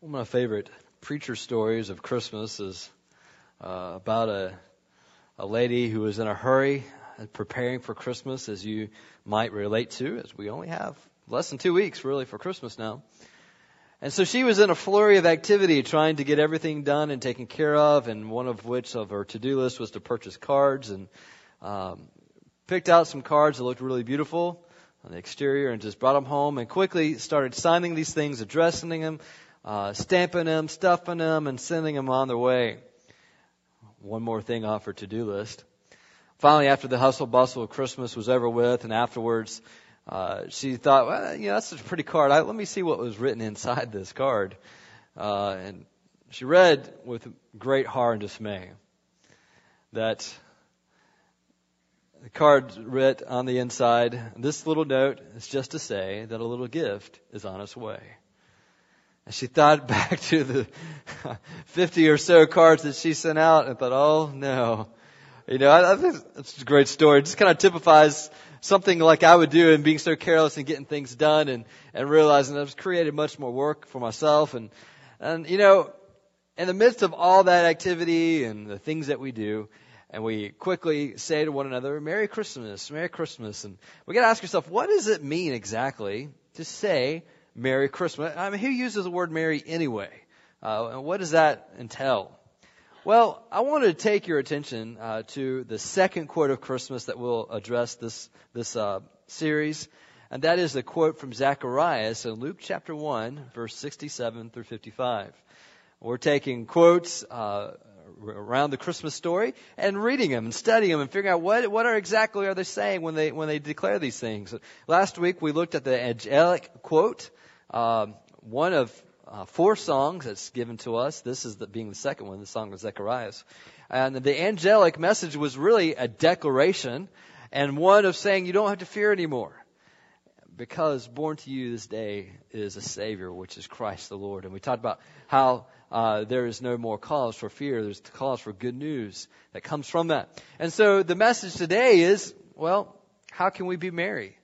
One of my favorite preacher stories of Christmas is uh, about a a lady who was in a hurry and preparing for Christmas, as you might relate to, as we only have less than two weeks really for Christmas now. And so she was in a flurry of activity trying to get everything done and taken care of, and one of which of her to-do list was to purchase cards and um, picked out some cards that looked really beautiful on the exterior and just brought them home and quickly started signing these things, addressing them, uh, stamping them, stuffing them, and sending them on their way. One more thing off her to-do list. Finally, after the hustle bustle of Christmas was over with, and afterwards, uh, she thought, well, you know, that's a pretty card. I, let me see what was written inside this card. Uh, and she read with great horror and dismay that the card read on the inside, this little note is just to say that a little gift is on its way. And she thought back to the 50 or so cards that she sent out and thought, oh no. You know, I, I think it's a great story. It just kind of typifies something like I would do in being so careless and getting things done and, and realizing I've created much more work for myself. And, and, you know, in the midst of all that activity and the things that we do, and we quickly say to one another, Merry Christmas, Merry Christmas. And we gotta ask yourself, what does it mean exactly to say Merry Christmas. I mean, who uses the word Merry anyway? Uh, and what does that entail? Well, I want to take your attention uh, to the second quote of Christmas that will address this this uh, series, and that is a quote from Zacharias in Luke chapter one, verse sixty-seven through fifty-five. We're taking quotes uh, around the Christmas story and reading them and studying them and figuring out what what are exactly are they saying when they when they declare these things. Last week we looked at the angelic quote um, one of uh, four songs that's given to us. This is the, being the second one, the song of Zechariah. And the angelic message was really a declaration and one of saying you don't have to fear anymore. Because born to you this day is a Savior, which is Christ the Lord. And we talked about how uh, there is no more cause for fear. There's cause for good news that comes from that. And so the message today is, well, how can we be merry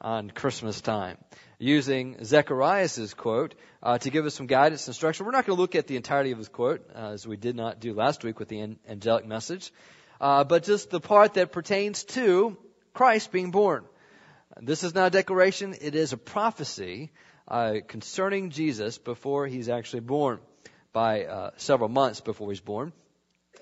on Christmas time? Using Zechariah's quote uh, to give us some guidance and instruction. We're not going to look at the entirety of his quote, uh, as we did not do last week with the angelic message, uh, but just the part that pertains to Christ being born. This is not a declaration, it is a prophecy uh, concerning Jesus before he's actually born, by uh, several months before he's born.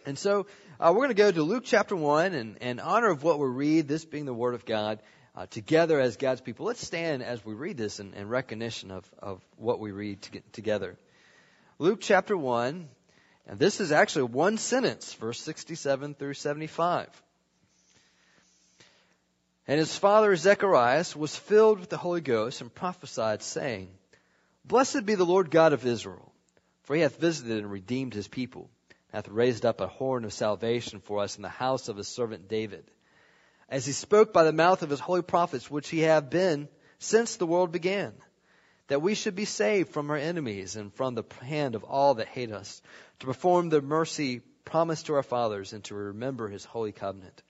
And so uh, we're going to go to Luke chapter 1 and in honor of what we read, this being the Word of God, uh, together as God's people. Let's stand as we read this in, in recognition of, of what we read to together. Luke chapter 1, and this is actually one sentence, verse 67 through 75. And his father Zechariah was filled with the Holy Ghost and prophesied, saying, Blessed be the Lord God of Israel, for he hath visited and redeemed his people, hath raised up a horn of salvation for us in the house of his servant David as he spoke by the mouth of his holy prophets, which he have been since the world began, that we should be saved from our enemies and from the hand of all that hate us, to perform the mercy promised to our fathers and to remember his holy covenant,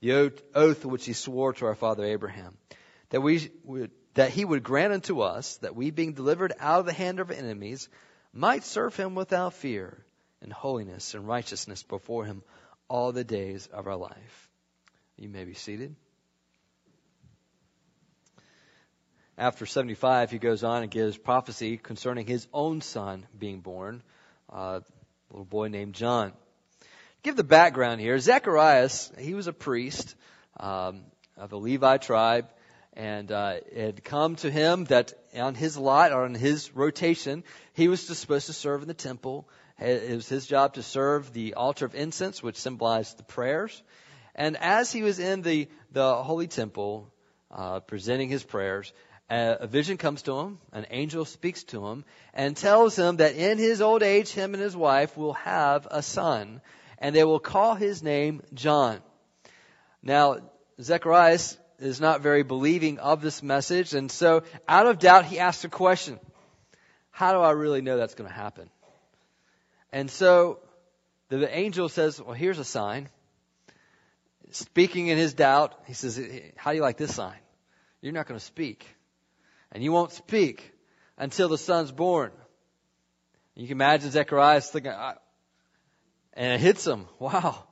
the oath which he swore to our father Abraham, that we would, that he would grant unto us that we being delivered out of the hand of our enemies might serve him without fear in holiness and righteousness before him all the days of our life. You may be seated. After 75, he goes on and gives prophecy concerning his own son being born, uh, a little boy named John. Give the background here. Zacharias, he was a priest um, of the Levi tribe, and uh, it had come to him that on his lot or on his rotation, he was supposed to serve in the temple. It was his job to serve the altar of incense, which symbolized the prayers. And as he was in the, the holy temple, uh, presenting his prayers, a, a vision comes to him. An angel speaks to him and tells him that in his old age, him and his wife will have a son, and they will call his name John. Now, Zacharias is not very believing of this message, and so out of doubt, he asks a question. How do I really know that's going to happen? And so the angel says, well, here's a sign speaking in his doubt, he says, How do you like this sign? You're not going to speak. And you won't speak until the son's born. You can imagine Zechariah thinking, and it hits him. Wow,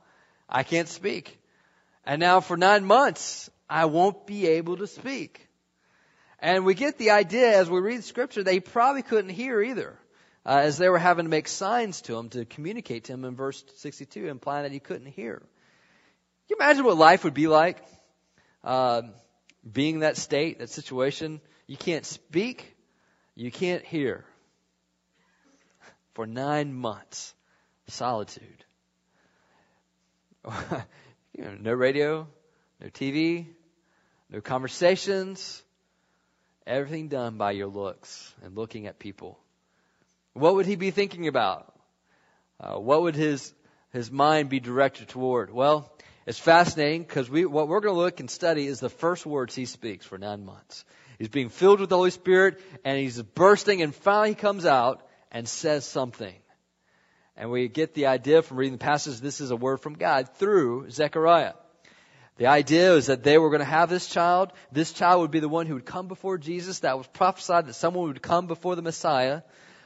I can't speak. And now for nine months, I won't be able to speak. And we get the idea as we read scripture, they probably couldn't hear either, uh, as they were having to make signs to him to communicate to him in verse 62, implying that he couldn't hear. Can you imagine what life would be like? Uh, being that state, that situation, you can't speak, you can't hear. For nine months, solitude. you know, no radio, no TV, no conversations, everything done by your looks and looking at people. What would he be thinking about? Uh, what would his his mind be directed toward? Well, it's fascinating because we what we're going to look and study is the first words he speaks for nine months. He's being filled with the Holy Spirit and he's bursting and finally he comes out and says something. And we get the idea from reading the passage, this is a word from God through Zechariah. The idea is that they were going to have this child. This child would be the one who would come before Jesus. That was prophesied that someone would come before the Messiah.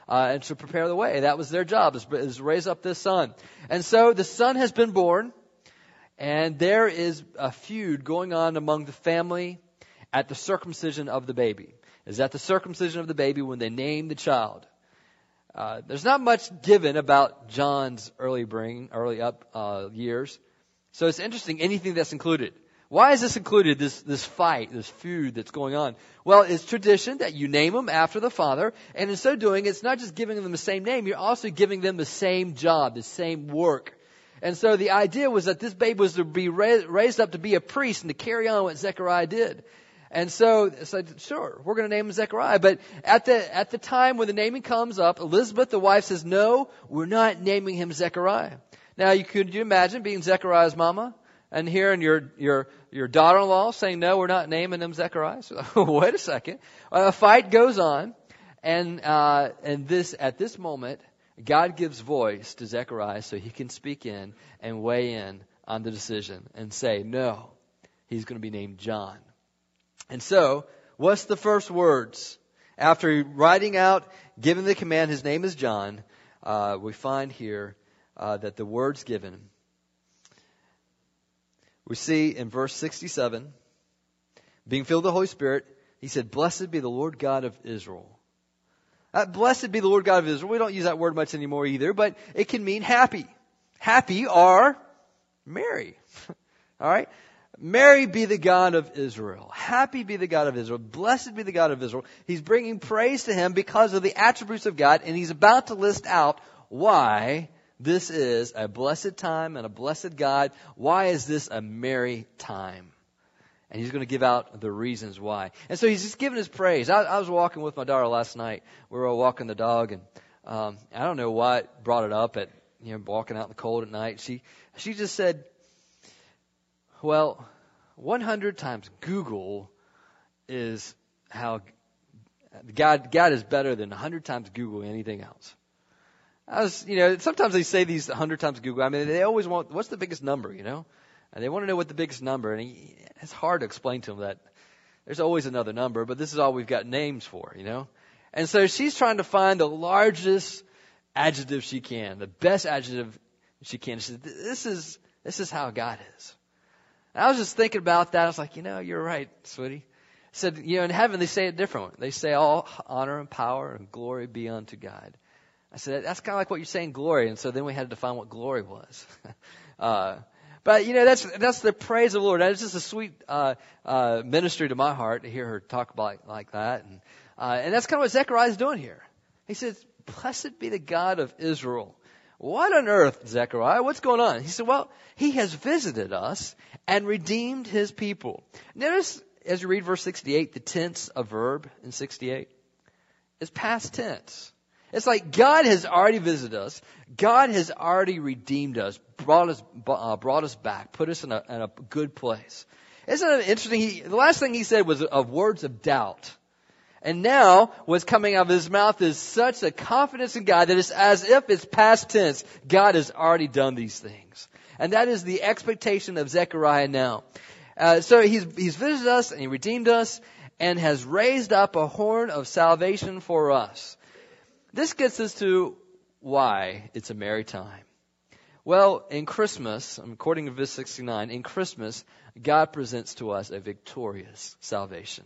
Uh, and to prepare the way. That was their job, is, is raise up this son. And so the son has been born, and there is a feud going on among the family at the circumcision of the baby. Is at the circumcision of the baby when they name the child. Uh, there's not much given about John's early bring, early up uh, years, so it's interesting anything that's included. Why is this included? This this fight, this feud that's going on. Well, it's tradition that you name them after the father, and in so doing, it's not just giving them the same name; you're also giving them the same job, the same work. And so the idea was that this babe was to be raised up to be a priest and to carry on what Zechariah did. And so, so sure, we're going to name him Zechariah. But at the, at the time when the naming comes up, Elizabeth, the wife, says, no, we're not naming him Zechariah. Now, you could you imagine being Zechariah's mama and hearing your, your, your daughter-in-law saying, no, we're not naming him Zechariah? So, wait a second. A fight goes on. And, uh, and this, at this moment, God gives voice to Zechariah so he can speak in and weigh in on the decision and say, no, he's going to be named John. And so, what's the first words? After writing out, giving the command, his name is John, uh, we find here uh, that the words given. We see in verse 67, being filled with the Holy Spirit, he said, Blessed be the Lord God of Israel. Uh, blessed be the Lord God of Israel. We don't use that word much anymore either, but it can mean happy. Happy or merry. All right? Merry be the God of Israel. Happy be the God of Israel. Blessed be the God of Israel. He's bringing praise to him because of the attributes of God, and he's about to list out why this is a blessed time and a blessed God. Why is this a merry time? And he's going to give out the reasons why. And so he's just giving his praise. I, I was walking with my daughter last night. We were walking the dog, and um, I don't know why it brought it up at you know walking out in the cold at night. She she just said, well, 100 times googol is how God, God is better than 100 times googol anything else. I was, you know, sometimes they say these 100 times googol. I mean, they always want, what's the biggest number, you know? And they want to know what the biggest number, and he, it's hard to explain to them that there's always another number, but this is all we've got names for, you know? And so she's trying to find the largest adjective she can, the best adjective she can. She said, this is, this is how God is. And I was just thinking about that. I was like, you know, you're right, sweetie. I said, you know, in heaven they say it different. They say all honor and power and glory be unto God. I said, that's kind of like what you're saying, glory. And so then we had to define what glory was. uh, but you know, that's that's the praise of the Lord. That's just a sweet uh, uh, ministry to my heart to hear her talk about like that, and uh, and that's kind of what Zechariah is doing here. He says, "Blessed be the God of Israel." What on earth, Zechariah? What's going on? He said, well, he has visited us and redeemed his people. Notice as you read verse 68, the tense of verb in 68 is past tense. It's like God has already visited us. God has already redeemed us, brought us, uh, brought us back, put us in a, in a good place. Isn't it interesting? He, the last thing he said was of words of doubt. And now, what's coming out of his mouth is such a confidence in God that it's as if it's past tense. God has already done these things. And that is the expectation of Zechariah now. Uh, so he's, he's visited us and he redeemed us and has raised up a horn of salvation for us. This gets us to why it's a merry time? Well, in Christmas, according to verse 69, in Christmas, God presents to us a victorious salvation.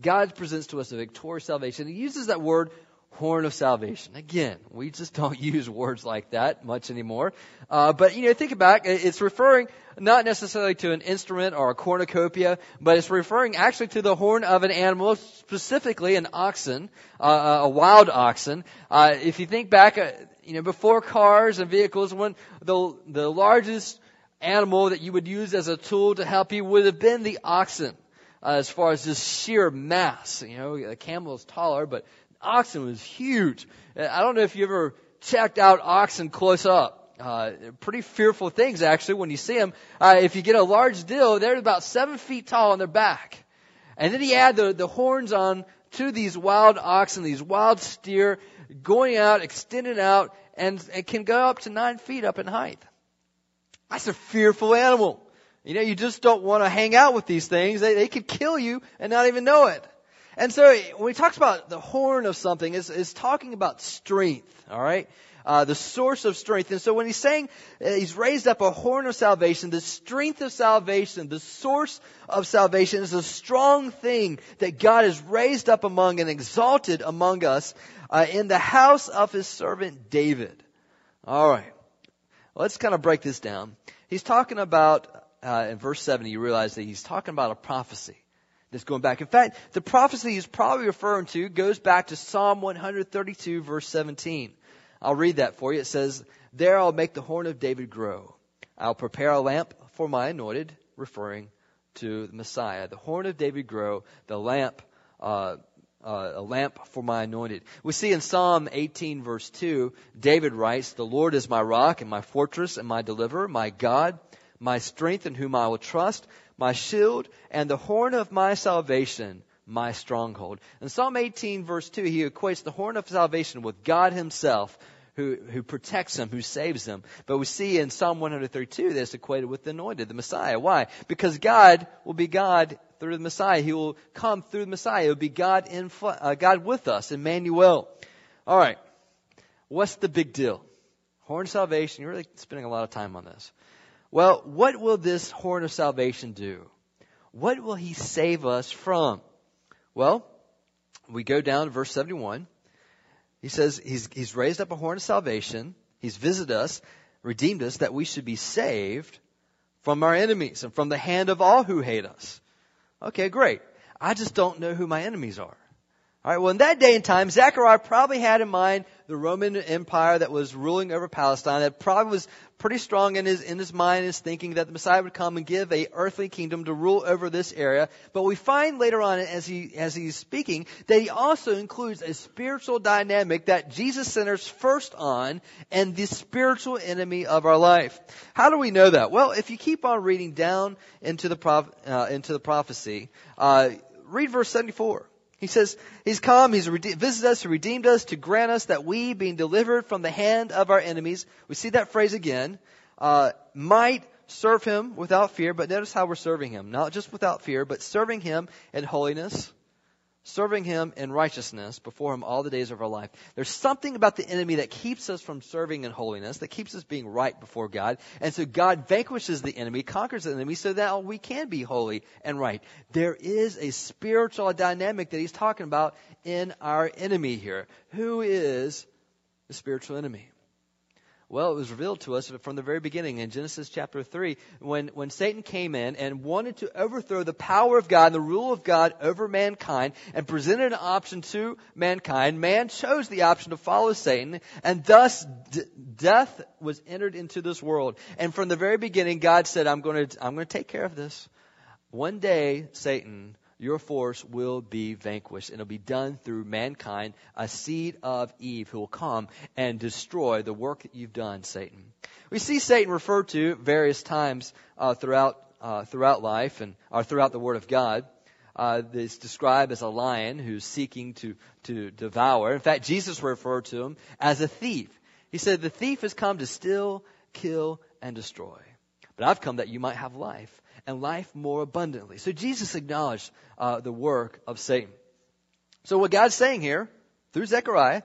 God presents to us a victorious salvation. He uses that word horn of salvation. Again, we just don't use words like that much anymore. Uh, but you know, think it, it's referring not necessarily to an instrument or a cornucopia, but it's referring actually to the horn of an animal, specifically an oxen, uh, a wild oxen. Uh, if you think back, uh, you know, before cars and vehicles, when the the largest animal that you would use as a tool to help you would have been the oxen. Uh, as far as just sheer mass, you know, the camel is taller, but oxen was huge. I don't know if you ever checked out oxen close up. Uh, pretty fearful things actually when you see them. Uh, if you get a large deal, they're about seven feet tall on their back. And then you add the, the horns on to these wild oxen, these wild steer, going out, extending out, and it can go up to nine feet up in height. That's a fearful animal. You know, you just don't want to hang out with these things. They, they could kill you and not even know it. And so when he talks about the horn of something, is is talking about strength. All right, uh, the source of strength. And so when he's saying uh, he's raised up a horn of salvation, the strength of salvation, the source of salvation is a strong thing that God has raised up among and exalted among us uh, in the house of His servant David. All right, let's kind of break this down. He's talking about uh, in verse seven. You realize that he's talking about a prophecy that's going back. In fact, the prophecy he's probably referring to goes back to Psalm 132 verse 17. I'll read that for you. It says, There I'll make the horn of David grow. I'll prepare a lamp for my anointed, referring to the Messiah. The horn of David grow, the lamp, uh, uh, a lamp for my anointed. We see in Psalm 18 verse 2, David writes, The Lord is my rock and my fortress and my deliverer, my God, my strength in whom I will trust, my shield, and the horn of my salvation, my stronghold. In Psalm 18 verse 2, he equates the horn of salvation with God himself, who, who protects them, who saves them. But we see in Psalm 132 this equated with the anointed, the Messiah. Why? Because God will be God through the Messiah. He will come through the Messiah. It will be God in, uh, God with us, Emmanuel. All right. What's the big deal? Horn salvation. You're really spending a lot of time on this. Well, what will this horn of salvation do? What will he save us from? Well, we go down to verse 71. He says he's, he's raised up a horn of salvation. He's visited us, redeemed us, that we should be saved from our enemies and from the hand of all who hate us. Okay, great. I just don't know who my enemies are. All right, well, in that day and time, Zechariah probably had in mind the Roman Empire that was ruling over Palestine. That probably was pretty strong in his in his mind, his thinking that the Messiah would come and give a earthly kingdom to rule over this area. But we find later on, as he as he's speaking, that he also includes a spiritual dynamic that Jesus centers first on, and the spiritual enemy of our life. How do we know that? Well, if you keep on reading down into the prof, uh, into the prophecy, uh, read verse seventy four. He says, He's come, He's rede- visited us, He redeemed us to grant us that we, being delivered from the hand of our enemies, we see that phrase again, uh, might serve Him without fear, but notice how we're serving Him. Not just without fear, but serving Him in holiness, serving Him in righteousness before Him all the days of our life. There's something about the enemy that keeps us from serving in holiness, that keeps us being right before God. And so God vanquishes the enemy, conquers the enemy, so that we can be holy and right. There is a spiritual dynamic that He's talking about in our enemy here. Who is the spiritual enemy? Well, it was revealed to us from the very beginning in Genesis chapter 3 when, when Satan came in and wanted to overthrow the power of God and the rule of God over mankind and presented an option to mankind. Man chose the option to follow Satan and thus d- death was entered into this world. And from the very beginning, God said, I'm going to, I'm going to take care of this. One day, Satan your force will be vanquished. And it'll be done through mankind, a seed of Eve who will come and destroy the work that you've done, Satan. We see Satan referred to various times uh, throughout uh, throughout life and or throughout the Word of God. Uh, it's described as a lion who's seeking to to devour. In fact, Jesus referred to him as a thief. He said, "The thief has come to steal, kill, and destroy." But I've come that you might have life and life more abundantly. So Jesus acknowledged uh, the work of Satan. So what God's saying here through Zechariah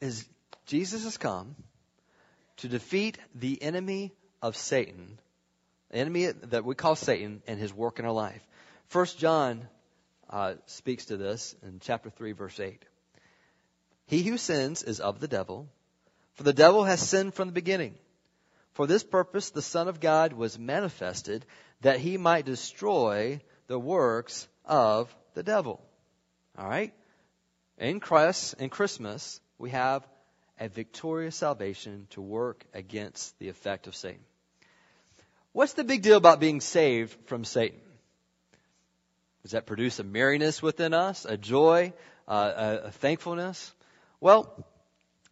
is Jesus has come. to defeat the enemy of Satan, the enemy that we call Satan, and his work in our life. First John uh, speaks to this in chapter 3, verse 8. He who sins is of the devil, for the devil has sinned from the beginning. For this purpose the Son of God was manifested, that he might destroy the works of the devil. All right? In Christ, in Christmas, we have a victorious salvation to work against the effect of Satan. What's the big deal about being saved from Satan? Does that produce a merriness within us, a joy, uh, a, a thankfulness? Well,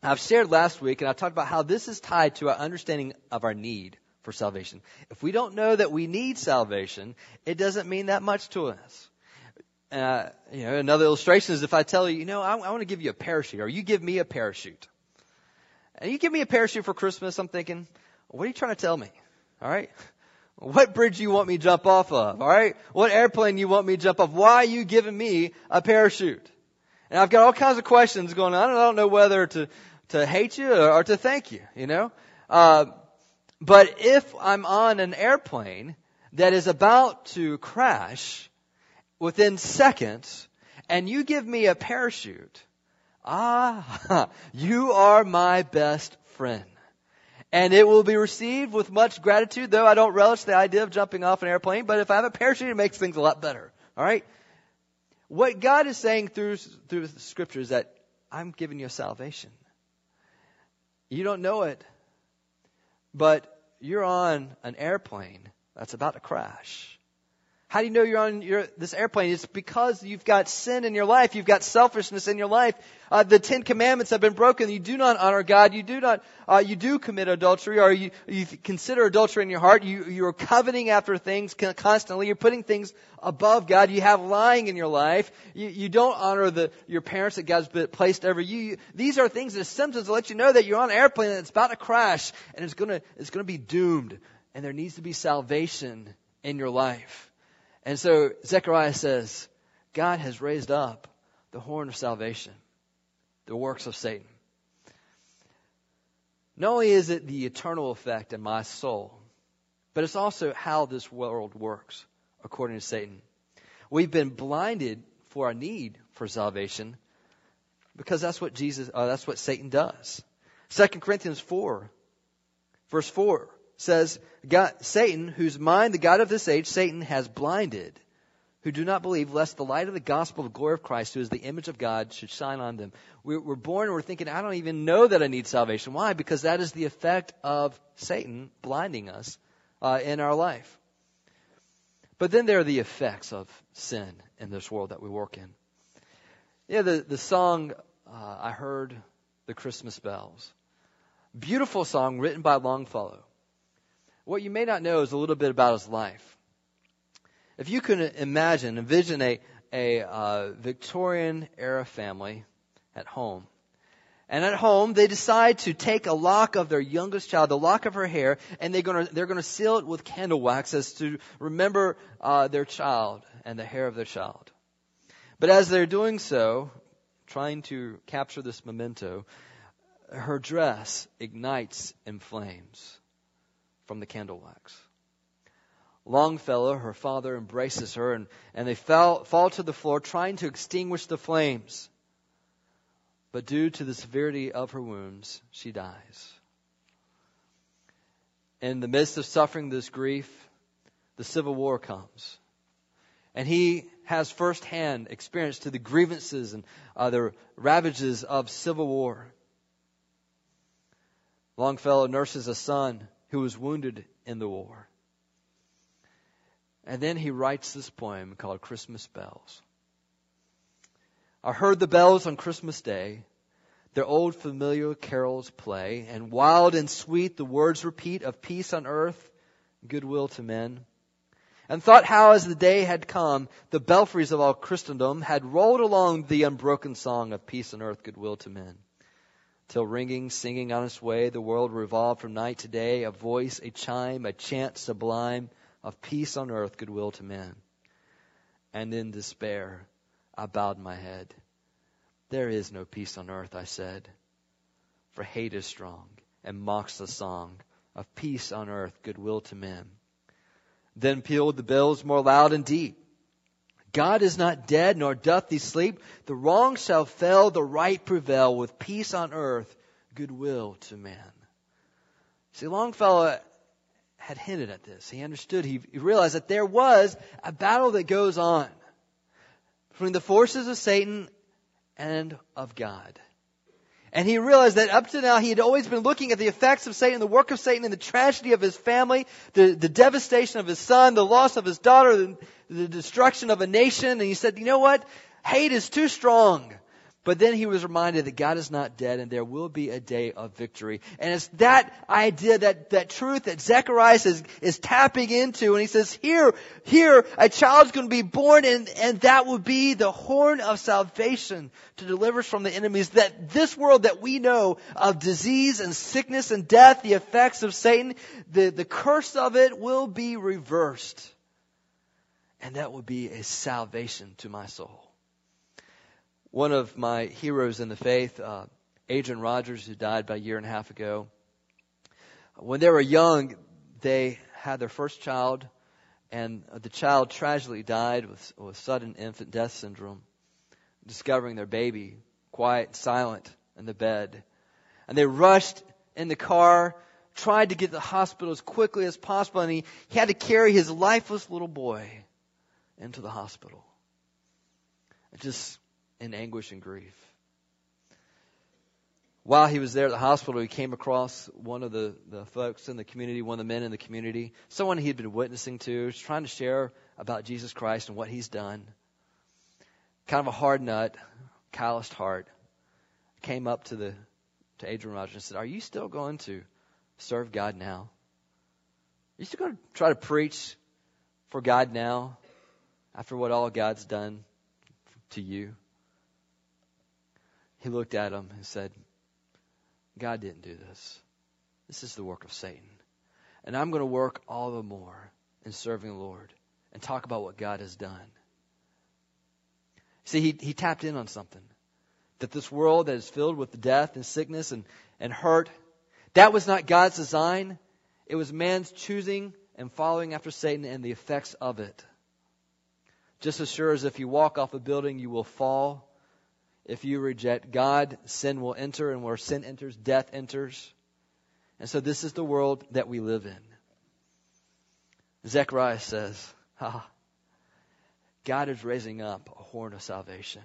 I've shared last week, and I talked about how this is tied to our understanding of our need for salvation. If we don't know that we need salvation, it doesn't mean that much to us. Uh, you know, another illustration is if I tell you, you know, I, I want to give you a parachute, or you give me a parachute, and you give me a parachute for Christmas, I'm thinking, what are you trying to tell me? All right. What bridge you want me to jump off of? All right. What airplane you want me to jump off? Why are you giving me a parachute? And I've got all kinds of questions going on. I don't know whether to, to hate you or, to thank you, you know? Uh, but if I'm on an airplane that is about to crash within seconds and you give me a parachute, ah, you are my best friend. And it will be received with much gratitude, though I don't relish the idea of jumping off an airplane, but if I have a parachute, it makes things a lot better. Alright? What God is saying through, through the scripture is that I'm giving you salvation. You don't know it, but you're on an airplane that's about to crash. How do you know you're on your, this airplane? It's because you've got sin in your life. You've got selfishness in your life. Uh, the Ten Commandments have been broken. You do not honor God. You do not, uh, you do commit adultery or you, you consider adultery in your heart. You, you're coveting after things constantly. You're putting things above God. You have lying in your life. You, you don't honor the, your parents that God's placed over you. you. These are things that are symptoms to let you know that you're on an airplane that's about to crash and it's gonna, it's gonna be doomed. And there needs to be salvation in your life. And so Zechariah says, God has raised up the horn of salvation, the works of Satan. Not only is it the eternal effect in my soul, but it's also how this world works, according to Satan. We've been blinded for our need for salvation because that's what Jesus, uh, that's what Satan does. 2 Corinthians 4, verse 4 says, God, Satan, whose mind the God of this age, Satan, has blinded, who do not believe, lest the light of the gospel of the glory of Christ, who is the image of God, should shine on them. We're, we're born and we're thinking, I don't even know that I need salvation. Why? Because that is the effect of Satan blinding us uh, in our life. But then there are the effects of sin in this world that we work in. Yeah, the, the song uh, I heard, The Christmas Bells. Beautiful song written by Longfellow. What you may not know is a little bit about his life. If you can imagine, envision a, a uh, Victorian era family at home. And at home, they decide to take a lock of their youngest child, the lock of her hair, and they're going to they're to seal it with candle wax as to remember uh, their child and the hair of their child. But as they're doing so, trying to capture this memento, her dress ignites in flames from the candle wax. Longfellow, her father, embraces her and, and they fell, fall to the floor trying to extinguish the flames. But due to the severity of her wounds, she dies. In the midst of suffering this grief, the Civil War comes. And he has firsthand experience to the grievances and uh, the ravages of civil war. Longfellow nurses a son who was wounded in the war. And then he writes this poem called Christmas Bells. I heard the bells on Christmas Day, their old familiar carols play, and wild and sweet the words repeat of peace on earth, goodwill to men. And thought how as the day had come, the belfries of all Christendom had rolled along the unbroken song of peace on earth, goodwill to men till ringing, singing on its way, the world revolved from night to day, a voice, a chime, a chant sublime of peace on earth, goodwill to men. And in despair, I bowed my head. There is no peace on earth, I said, for hate is strong and mocks the song of peace on earth, goodwill to men. Then pealed the bells more loud and deep. God is not dead, nor doth he sleep. The wrong shall fail, the right prevail, with peace on earth, goodwill to men. See, Longfellow had hinted at this. He understood, he realized that there was a battle that goes on between the forces of Satan and of God. And he realized that up to now he had always been looking at the effects of Satan, the work of Satan, and the tragedy of his family, the, the devastation of his son, the loss of his daughter, the, the destruction of a nation. And he said, you know what? Hate is too strong. But then he was reminded that God is not dead and there will be a day of victory. And it's that idea, that, that truth that Zechariah is, is tapping into. And he says, here, here, a child's going to be born and, and that will be the horn of salvation to deliver us from the enemies. That this world that we know of disease and sickness and death, the effects of Satan, the, the curse of it will be reversed. And that will be a salvation to my soul one of my heroes in the faith, uh, Adrian Rogers, who died about a year and a half ago. When they were young, they had their first child, and the child tragically died with, with sudden infant death syndrome, discovering their baby quiet, silent in the bed. And they rushed in the car, tried to get to the hospital as quickly as possible, and he, he had to carry his lifeless little boy into the hospital. It just in anguish and grief. While he was there at the hospital, he came across one of the, the folks in the community, one of the men in the community, someone he had been witnessing to, trying to share about Jesus Christ and what he's done. Kind of a hard nut, calloused heart. Came up to the to Adrian Rogers and said, Are you still going to serve God now? Are you still going to try to preach for God now after what all God's done to you? He looked at him and said, God didn't do this. This is the work of Satan. And I'm going to work all the more in serving the Lord and talk about what God has done. See, he, he tapped in on something. That this world that is filled with death and sickness and, and hurt, that was not God's design. It was man's choosing and following after Satan and the effects of it. Just as sure as if you walk off a building, you will fall if you reject God, sin will enter, and where sin enters, death enters. And so this is the world that we live in. Zechariah says, ah, God is raising up a horn of salvation,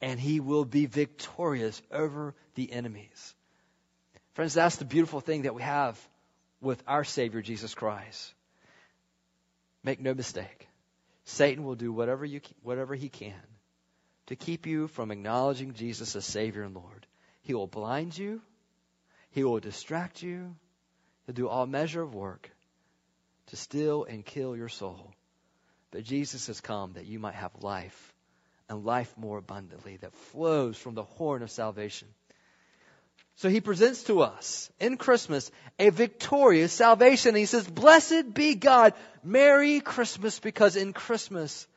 and he will be victorious over the enemies. Friends, that's the beautiful thing that we have with our Savior, Jesus Christ. Make no mistake. Satan will do whatever, you, whatever he can to keep you from acknowledging Jesus as Savior and Lord. He will blind you. He will distract you. He'll do all measure of work to steal and kill your soul. But Jesus has come that you might have life and life more abundantly that flows from the horn of salvation. So he presents to us in Christmas a victorious salvation. He says, Blessed be God. Merry Christmas because in Christmas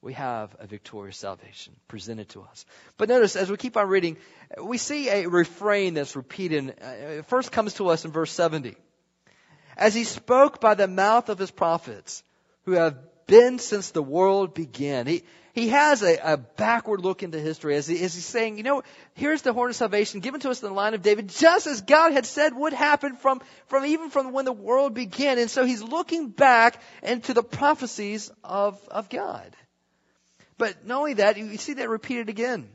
we have a victorious salvation presented to us. But notice, as we keep on reading, we see a refrain that's repeated. It first comes to us in verse 70. As he spoke by the mouth of his prophets, who have been since the world began. He, he has a, a backward look into history as, he, as he's saying, you know, here's the horn of salvation given to us in the line of David, just as God had said would happen from, from even from when the world began. And so he's looking back into the prophecies of, of God. But not only that, you see that repeated again.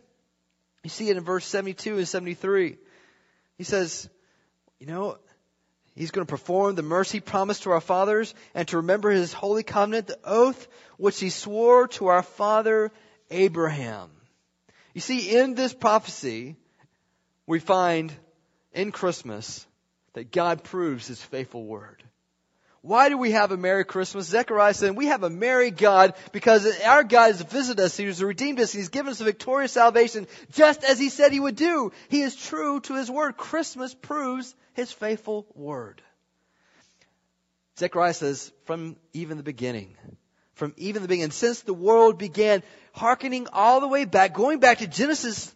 You see it in verse 72 and 73. He says, you know, he's going to perform the mercy promised to our fathers and to remember his holy covenant, the oath which he swore to our father Abraham. You see, in this prophecy, we find in Christmas that God proves his faithful word. Why do we have a Merry Christmas? Zechariah said, we have a Merry God because our God has visited us. He has redeemed us. He's given us a victorious salvation just as He said He would do. He is true to His word. Christmas proves His faithful word. Zechariah says, from even the beginning, from even the beginning, since the world began, hearkening all the way back, going back to Genesis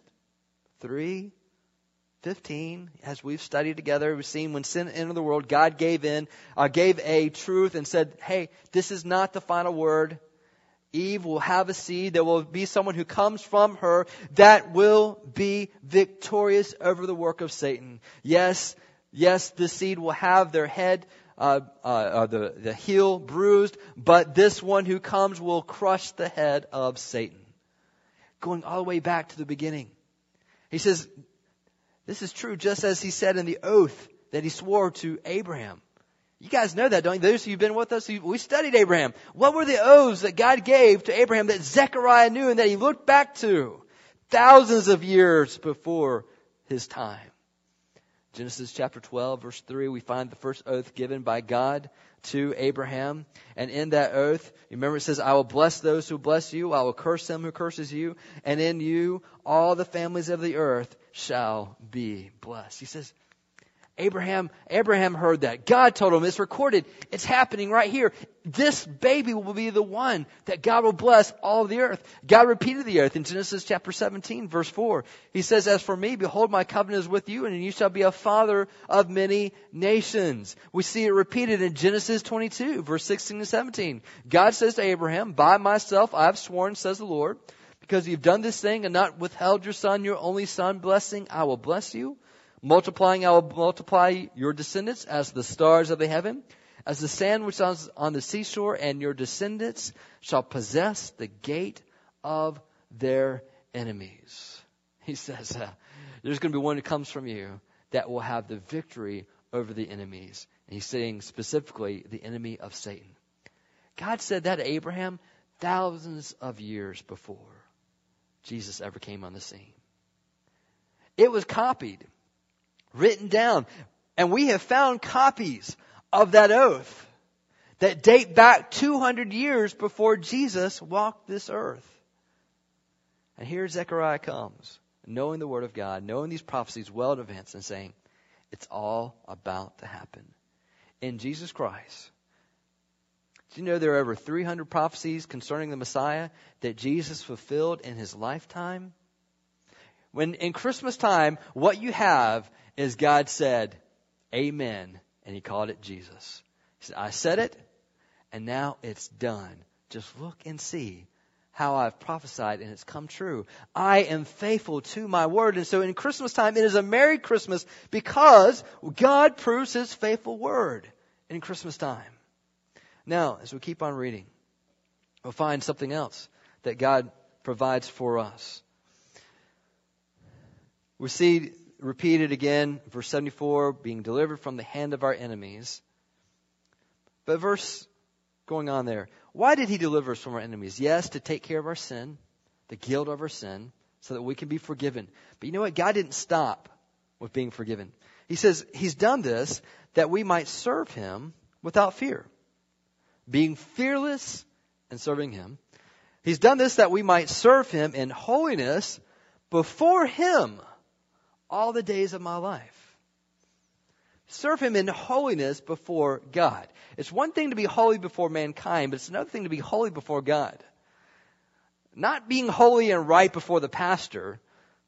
3, 15, as we've studied together, we've seen when sin entered the world, God gave in, uh, gave a truth and said, hey, this is not the final word. Eve will have a seed. There will be someone who comes from her that will be victorious over the work of Satan. Yes, yes, the seed will have their head, uh, uh, uh, the, the heel bruised, but this one who comes will crush the head of Satan. Going all the way back to the beginning. He says, this is true just as he said in the oath that he swore to Abraham. You guys know that, don't you? Those who've been with us, we studied Abraham. What were the oaths that God gave to Abraham that Zechariah knew and that he looked back to thousands of years before his time? Genesis chapter 12 verse 3, we find the first oath given by God to Abraham. And in that oath, remember it says, I will bless those who bless you. I will curse him who curses you. And in you, all the families of the earth shall be blessed. He says, Abraham, Abraham heard that. God told him, it's recorded. It's happening right here. This baby will be the one that God will bless all the earth. God repeated the earth in Genesis chapter 17 verse 4. He says, as for me, behold, my covenant is with you and you shall be a father of many nations. We see it repeated in Genesis 22 verse 16 and 17. God says to Abraham, by myself I have sworn, says the Lord, because you've done this thing and not withheld your son, your only son blessing, I will bless you. Multiplying, I will multiply your descendants as the stars of the heaven, as the sand which is on the seashore, and your descendants shall possess the gate of their enemies. He says, uh, there's going to be one who comes from you that will have the victory over the enemies. And he's saying specifically the enemy of Satan. God said that to Abraham thousands of years before Jesus ever came on the scene. It was copied written down. And we have found copies of that oath that date back 200 years before Jesus walked this earth. And here Zechariah comes, knowing the Word of God, knowing these prophecies well in advance, and saying, it's all about to happen. In Jesus Christ. Do you know there are over 300 prophecies concerning the Messiah that Jesus fulfilled in his lifetime? When in Christmas time, what you have is God said, Amen, and he called it Jesus. He said, I said it, and now it's done. Just look and see how I've prophesied and it's come true. I am faithful to my word. And so in Christmas time, it is a Merry Christmas because God proves his faithful word in Christmas time. Now, as we keep on reading, we'll find something else that God provides for us. We see repeated again, verse 74, being delivered from the hand of our enemies. But verse going on there, why did he deliver us from our enemies? Yes, to take care of our sin, the guilt of our sin, so that we can be forgiven. But you know what? God didn't stop with being forgiven. He says he's done this that we might serve him without fear. Being fearless and serving him. He's done this that we might serve him in holiness before him all the days of my life. Serve him in holiness before God. It's one thing to be holy before mankind, but it's another thing to be holy before God. Not being holy and right before the pastor,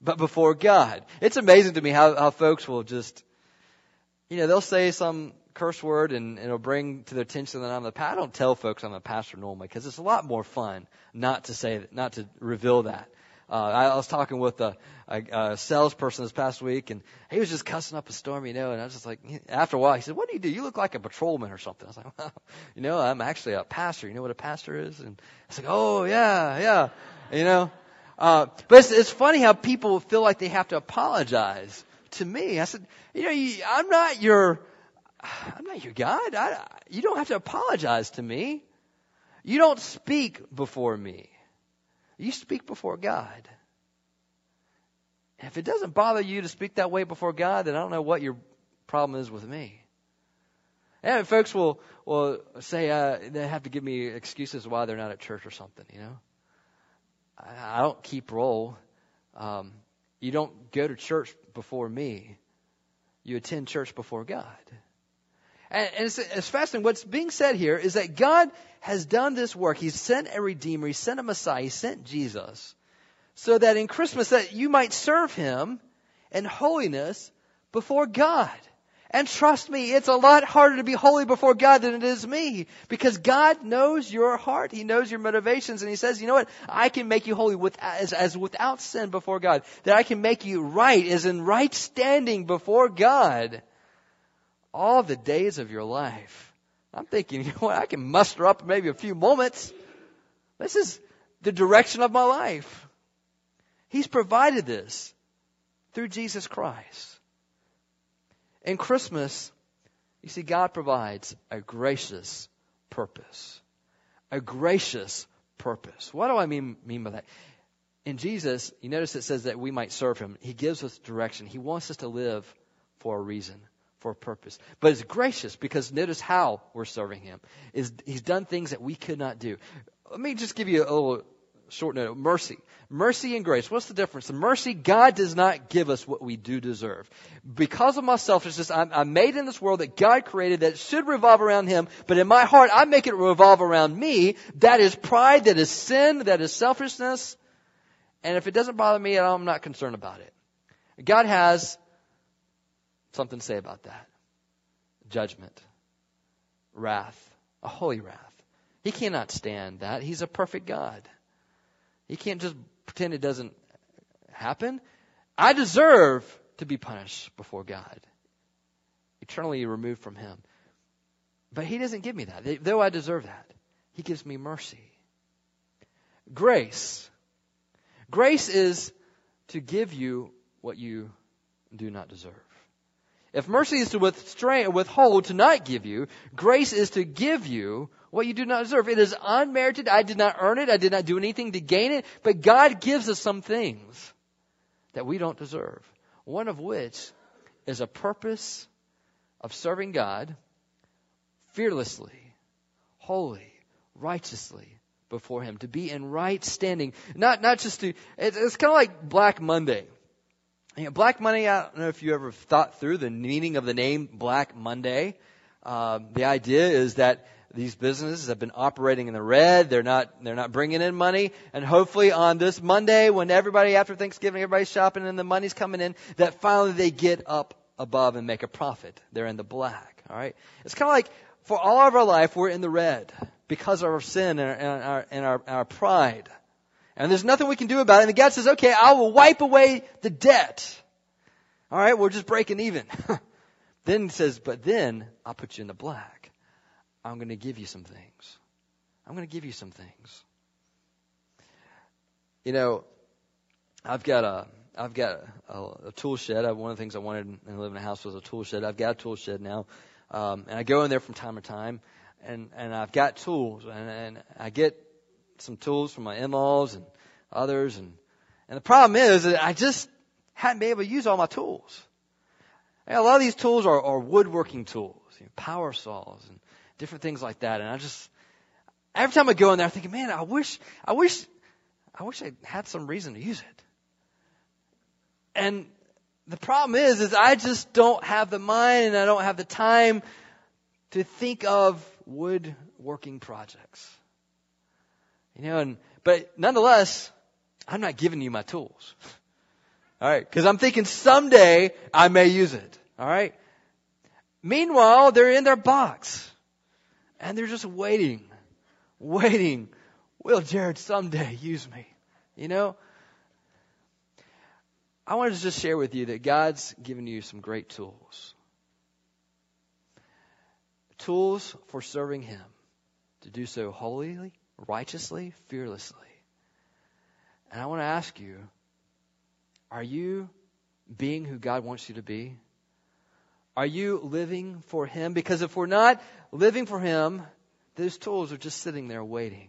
but before God. It's amazing to me how, how folks will just, you know, they'll say some curse word and, and it'll bring to their attention that I'm the pastor. I don't tell folks I'm a pastor normally because it's a lot more fun not to say, not to reveal that. Uh, I was talking with a, a, a salesperson this past week, and he was just cussing up a storm, you know. And I was just like, after a while, he said, "What do you do? You look like a patrolman or something." I was like, well, "You know, I'm actually a pastor. You know what a pastor is?" And I was like, "Oh yeah, yeah," you know. Uh, but it's, it's funny how people feel like they have to apologize to me. I said, "You know, you, I'm not your, I'm not your God. I, you don't have to apologize to me. You don't speak before me." You speak before God. If it doesn't bother you to speak that way before God, then I don't know what your problem is with me. And folks will will say uh, they have to give me excuses why they're not at church or something. You know, I, I don't keep roll. Um, you don't go to church before me. You attend church before God. And, it's, it's fascinating. What's being said here is that God has done this work. He's sent a Redeemer. He sent a Messiah. He sent Jesus. So that in Christmas that you might serve Him in holiness before God. And trust me, it's a lot harder to be holy before God than it is me. Because God knows your heart. He knows your motivations. And He says, you know what? I can make you holy with, as, as without sin before God. That I can make you right, as in right standing before God. All the days of your life. I'm thinking, you know what? I can muster up maybe a few moments. This is the direction of my life. He's provided this through Jesus Christ. In Christmas, you see, God provides a gracious purpose. A gracious purpose. What do I mean, mean by that? In Jesus, you notice it says that we might serve Him. He gives us direction. He wants us to live for a reason, for a purpose. But it's gracious because notice how we're serving Him. Is He's done things that we could not do. Let me just give you a little short note. Mercy. Mercy and grace. What's the difference? The mercy, God does not give us what we do deserve. Because of my selfishness, I'm, I'm made in this world that God created that should revolve around Him, but in my heart, I make it revolve around me. That is pride, that is sin, that is selfishness. And if it doesn't bother me, I'm not concerned about it. God has something to say about that. Judgment. Wrath. A holy wrath. He cannot stand that. He's a perfect God. He can't just pretend it doesn't happen. I deserve to be punished before God, eternally removed from Him. But He doesn't give me that, though I deserve that. He gives me mercy. Grace. Grace is to give you what you do not deserve. If mercy is to withhold, to not give you, grace is to give you what you do not deserve. It is unmerited. I did not earn it. I did not do anything to gain it. But God gives us some things that we don't deserve. One of which is a purpose of serving God fearlessly, holy, righteously before Him, to be in right standing. Not, not just to, it's, it's kind of like Black Monday. You know, Black Monday, I don't know if you ever thought through the meaning of the name Black Monday. Uh, the idea is that these businesses have been operating in the red. They're not, they're not bringing in money. And hopefully on this Monday, when everybody after Thanksgiving, everybody's shopping and the money's coming in, that finally they get up above and make a profit. They're in the black. All right. It's kind of like for all of our life, we're in the red because of our sin and our, and our, and our, our pride. And there's nothing we can do about it. And the God says, okay, I will wipe away the debt. All right, we're just breaking even. then he says, but then I'll put you in the black. I'm going to give you some things. I'm going to give you some things. You know, I've got a I've got a, a tool shed. One of the things I wanted to live in a house was a tool shed. I've got a tool shed now, um, and I go in there from time to time, and and I've got tools, and, and I get some tools from my in-laws and others, and and the problem is that I just hadn't been able to use all my tools. And a lot of these tools are, are woodworking tools, you know, power saws and different things like that. And I just every time I go in there, I'm thinking, man, I wish, I wish, I wish I had some reason to use it. And the problem is, is I just don't have the mind and I don't have the time to think of woodworking projects. You know, and, but nonetheless, I'm not giving you my tools. All right. Cause I'm thinking someday I may use it. All right. Meanwhile, they're in their box and they're just waiting, waiting. Will Jared someday use me? You know? I wanted to just share with you that God's given you some great tools. Tools for serving Him. To do so holily, righteously, fearlessly. And I want to ask you, are you being who God wants you to be? Are you living for Him? Because if we're not living for Him, those tools are just sitting there waiting.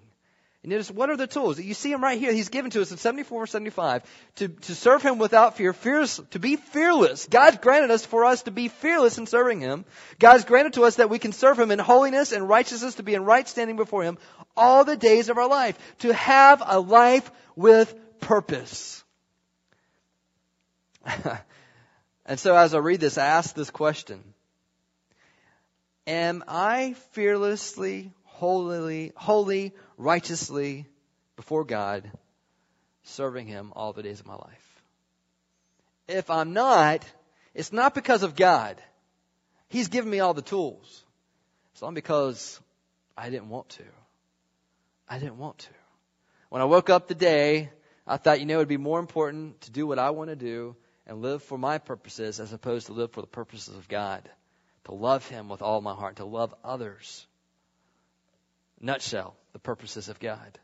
And notice, what are the tools? You see him right here. He's given to us in 74 75 to, to serve Him without fear, fears, to be fearless. God's granted us for us to be fearless in serving Him. God's granted to us that we can serve Him in holiness and righteousness, to be in right standing before Him all the days of our life. To have a life with purpose. and so as I read this, I ask this question. Am I fearlessly, holily, holy, righteously before God, serving Him all the days of my life? if I'm not, it's not because of God. He's given me all the tools. It's not because I didn't want to. I didn't want to. When I woke up today, I thought, you know, it would be more important to do what I want to do and live for my purposes as opposed to live for the purposes of God. To love Him with all my heart, to love others. Nutshell, the purposes of God.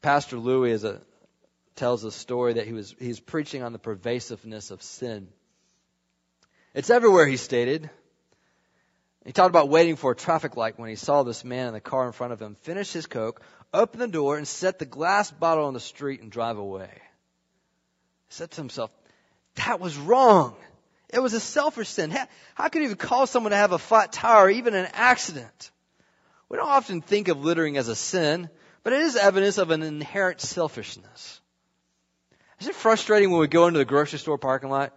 Pastor Louis is a, tells a story that he was he's preaching on the pervasiveness of sin. It's everywhere, he stated. He talked about waiting for a traffic light when he saw this man in the car in front of him finish his Coke, open the door, and set the glass bottle on the street and drive away. He said to himself, that was wrong. It was a selfish sin. How, how could you even cause someone to have a flat tire or even an accident? We don't often think of littering as a sin, but it is evidence of an inherent selfishness. Is it frustrating when we go into the grocery store parking lot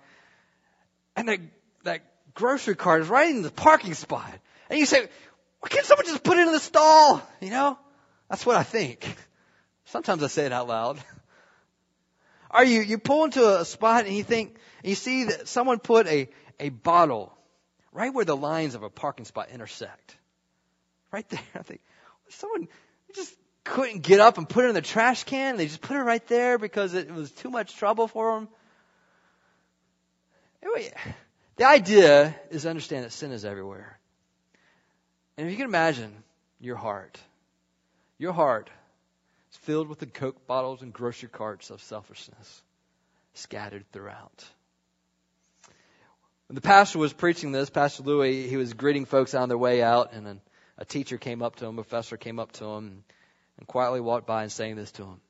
and that, that grocery cart is right in the parking spot and you say, can't someone just put it in the stall? You know? That's what I think. Sometimes I say it out loud. Are you, you pull into a spot and you think, you see that someone put a, a bottle right where the lines of a parking spot intersect. Right there. I think, someone just couldn't get up and put it in the trash can. They just put it right there because it was too much trouble for them. Anyway, the idea is to understand that sin is everywhere. And if you can imagine your heart, your heart is filled with the Coke bottles and grocery carts of selfishness scattered throughout. When the pastor was preaching this, Pastor Louis, he was greeting folks on their way out, and then a teacher came up to him, a professor came up to him, and quietly walked by and saying this to him.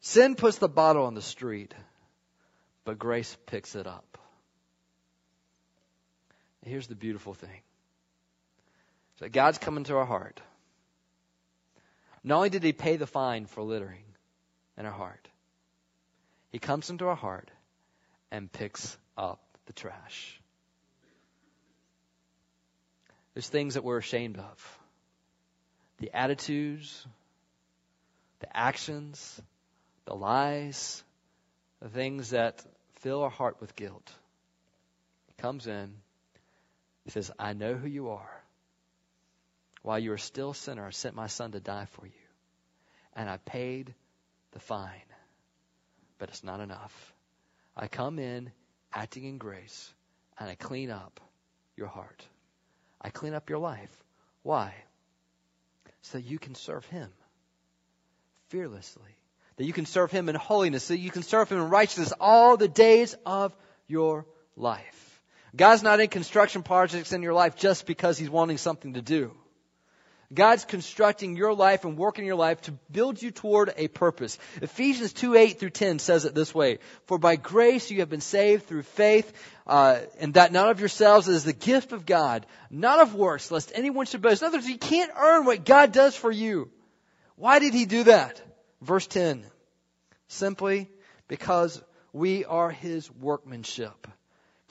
Sin puts the bottle on the street, but grace picks it up. Here's the beautiful thing. So God's come into our heart. Not only did he pay the fine for littering in our heart, he comes into our heart and picks up the trash. There's things that we're ashamed of the attitudes, the actions, the lies, the things that fill our heart with guilt. He comes in, he says, I know who you are. While you are still a sinner, I sent my son to die for you. And I paid the fine. But it's not enough. I come in acting in grace and I clean up your heart. I clean up your life. Why? so that you can serve Him fearlessly. That you can serve Him in holiness, That you can serve Him in righteousness all the days of your life. God's not in construction projects in your life just because He's wanting something to do. God's constructing your life and working your life to build you toward a purpose. Ephesians 2, 8 through 10 says it this way. For by grace you have been saved through faith, uh, and that not of yourselves is the gift of God, not of works, lest anyone should boast. In other words, you can't earn what God does for you. Why did he do that? Verse 10. Simply because we are his workmanship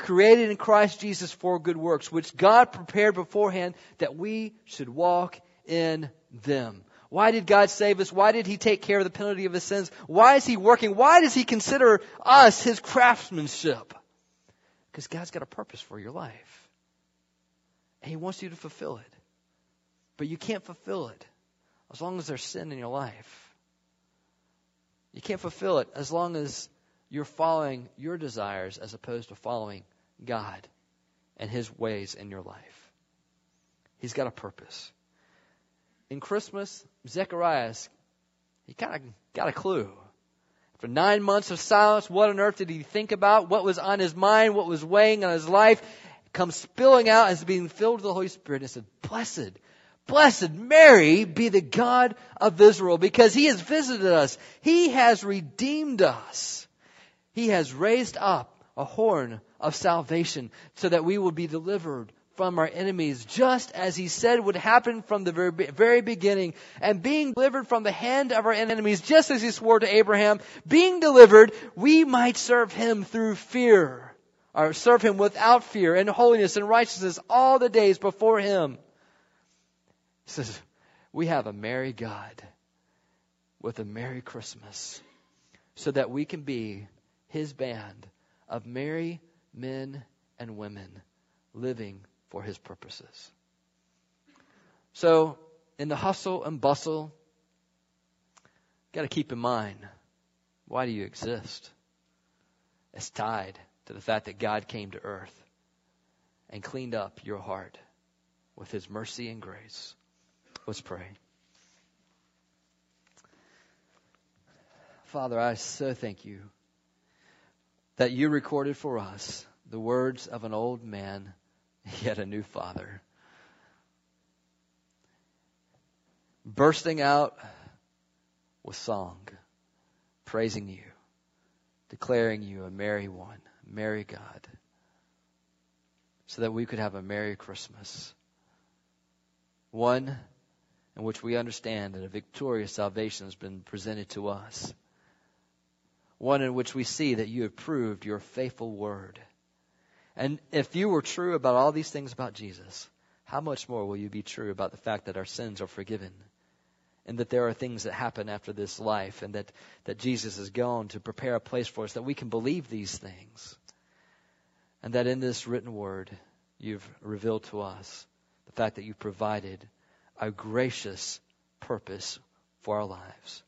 created in Christ Jesus for good works, which God prepared beforehand that we should walk in them. Why did God save us? Why did He take care of the penalty of His sins? Why is He working? Why does He consider us His craftsmanship? Because God's got a purpose for your life. And He wants you to fulfill it. But you can't fulfill it as long as there's sin in your life. You can't fulfill it as long as you're following your desires as opposed to following God and His ways in your life. He's got a purpose. In Christmas, Zechariah, he kind of got a clue. For nine months of silence, what on earth did he think about? What was on his mind? What was weighing on his life? comes spilling out as being filled with the Holy Spirit and said, Blessed, blessed Mary be the God of Israel because he has visited us. He has redeemed us. He has raised up a horn of salvation so that we will be delivered from our enemies, just as he said would happen from the very, very beginning, and being delivered from the hand of our enemies, just as he swore to Abraham, being delivered, we might serve him through fear, or serve him without fear and holiness and righteousness all the days before him. He says, we have a merry God with a merry Christmas so that we can be his band of merry men and women living for his purposes. So, in the hustle and bustle, got to keep in mind why do you exist? It's tied to the fact that God came to earth and cleaned up your heart with his mercy and grace. Let's pray. Father, I so thank you that you recorded for us the words of an old man, yet a new father. Bursting out with song, praising you, declaring you a merry one, merry God so that we could have a Merry Christmas. One in which we understand that a victorious salvation has been presented to us. One in which we see that you have proved your faithful word. And if you were true about all these things about Jesus, how much more will you be true about the fact that our sins are forgiven? And that there are things that happen after this life and that, that Jesus is gone to prepare a place for us that we can believe these things. And that in this written word, you've revealed to us the fact that you provided a gracious purpose for our lives.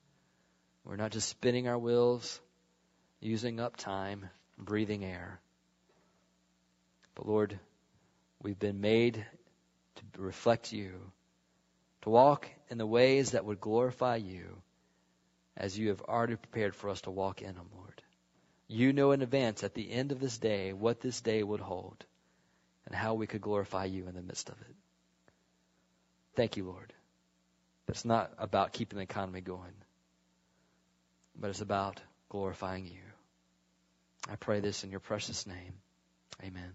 We're not just spinning our wheels, using up time, breathing air. But Lord, we've been made to reflect you, to walk in the ways that would glorify you as you have already prepared for us to walk in them, Lord. You know in advance at the end of this day what this day would hold and how we could glorify you in the midst of it. Thank you, Lord. It's not about keeping the economy going, but it's about glorifying you. I pray this in your precious name. Amen.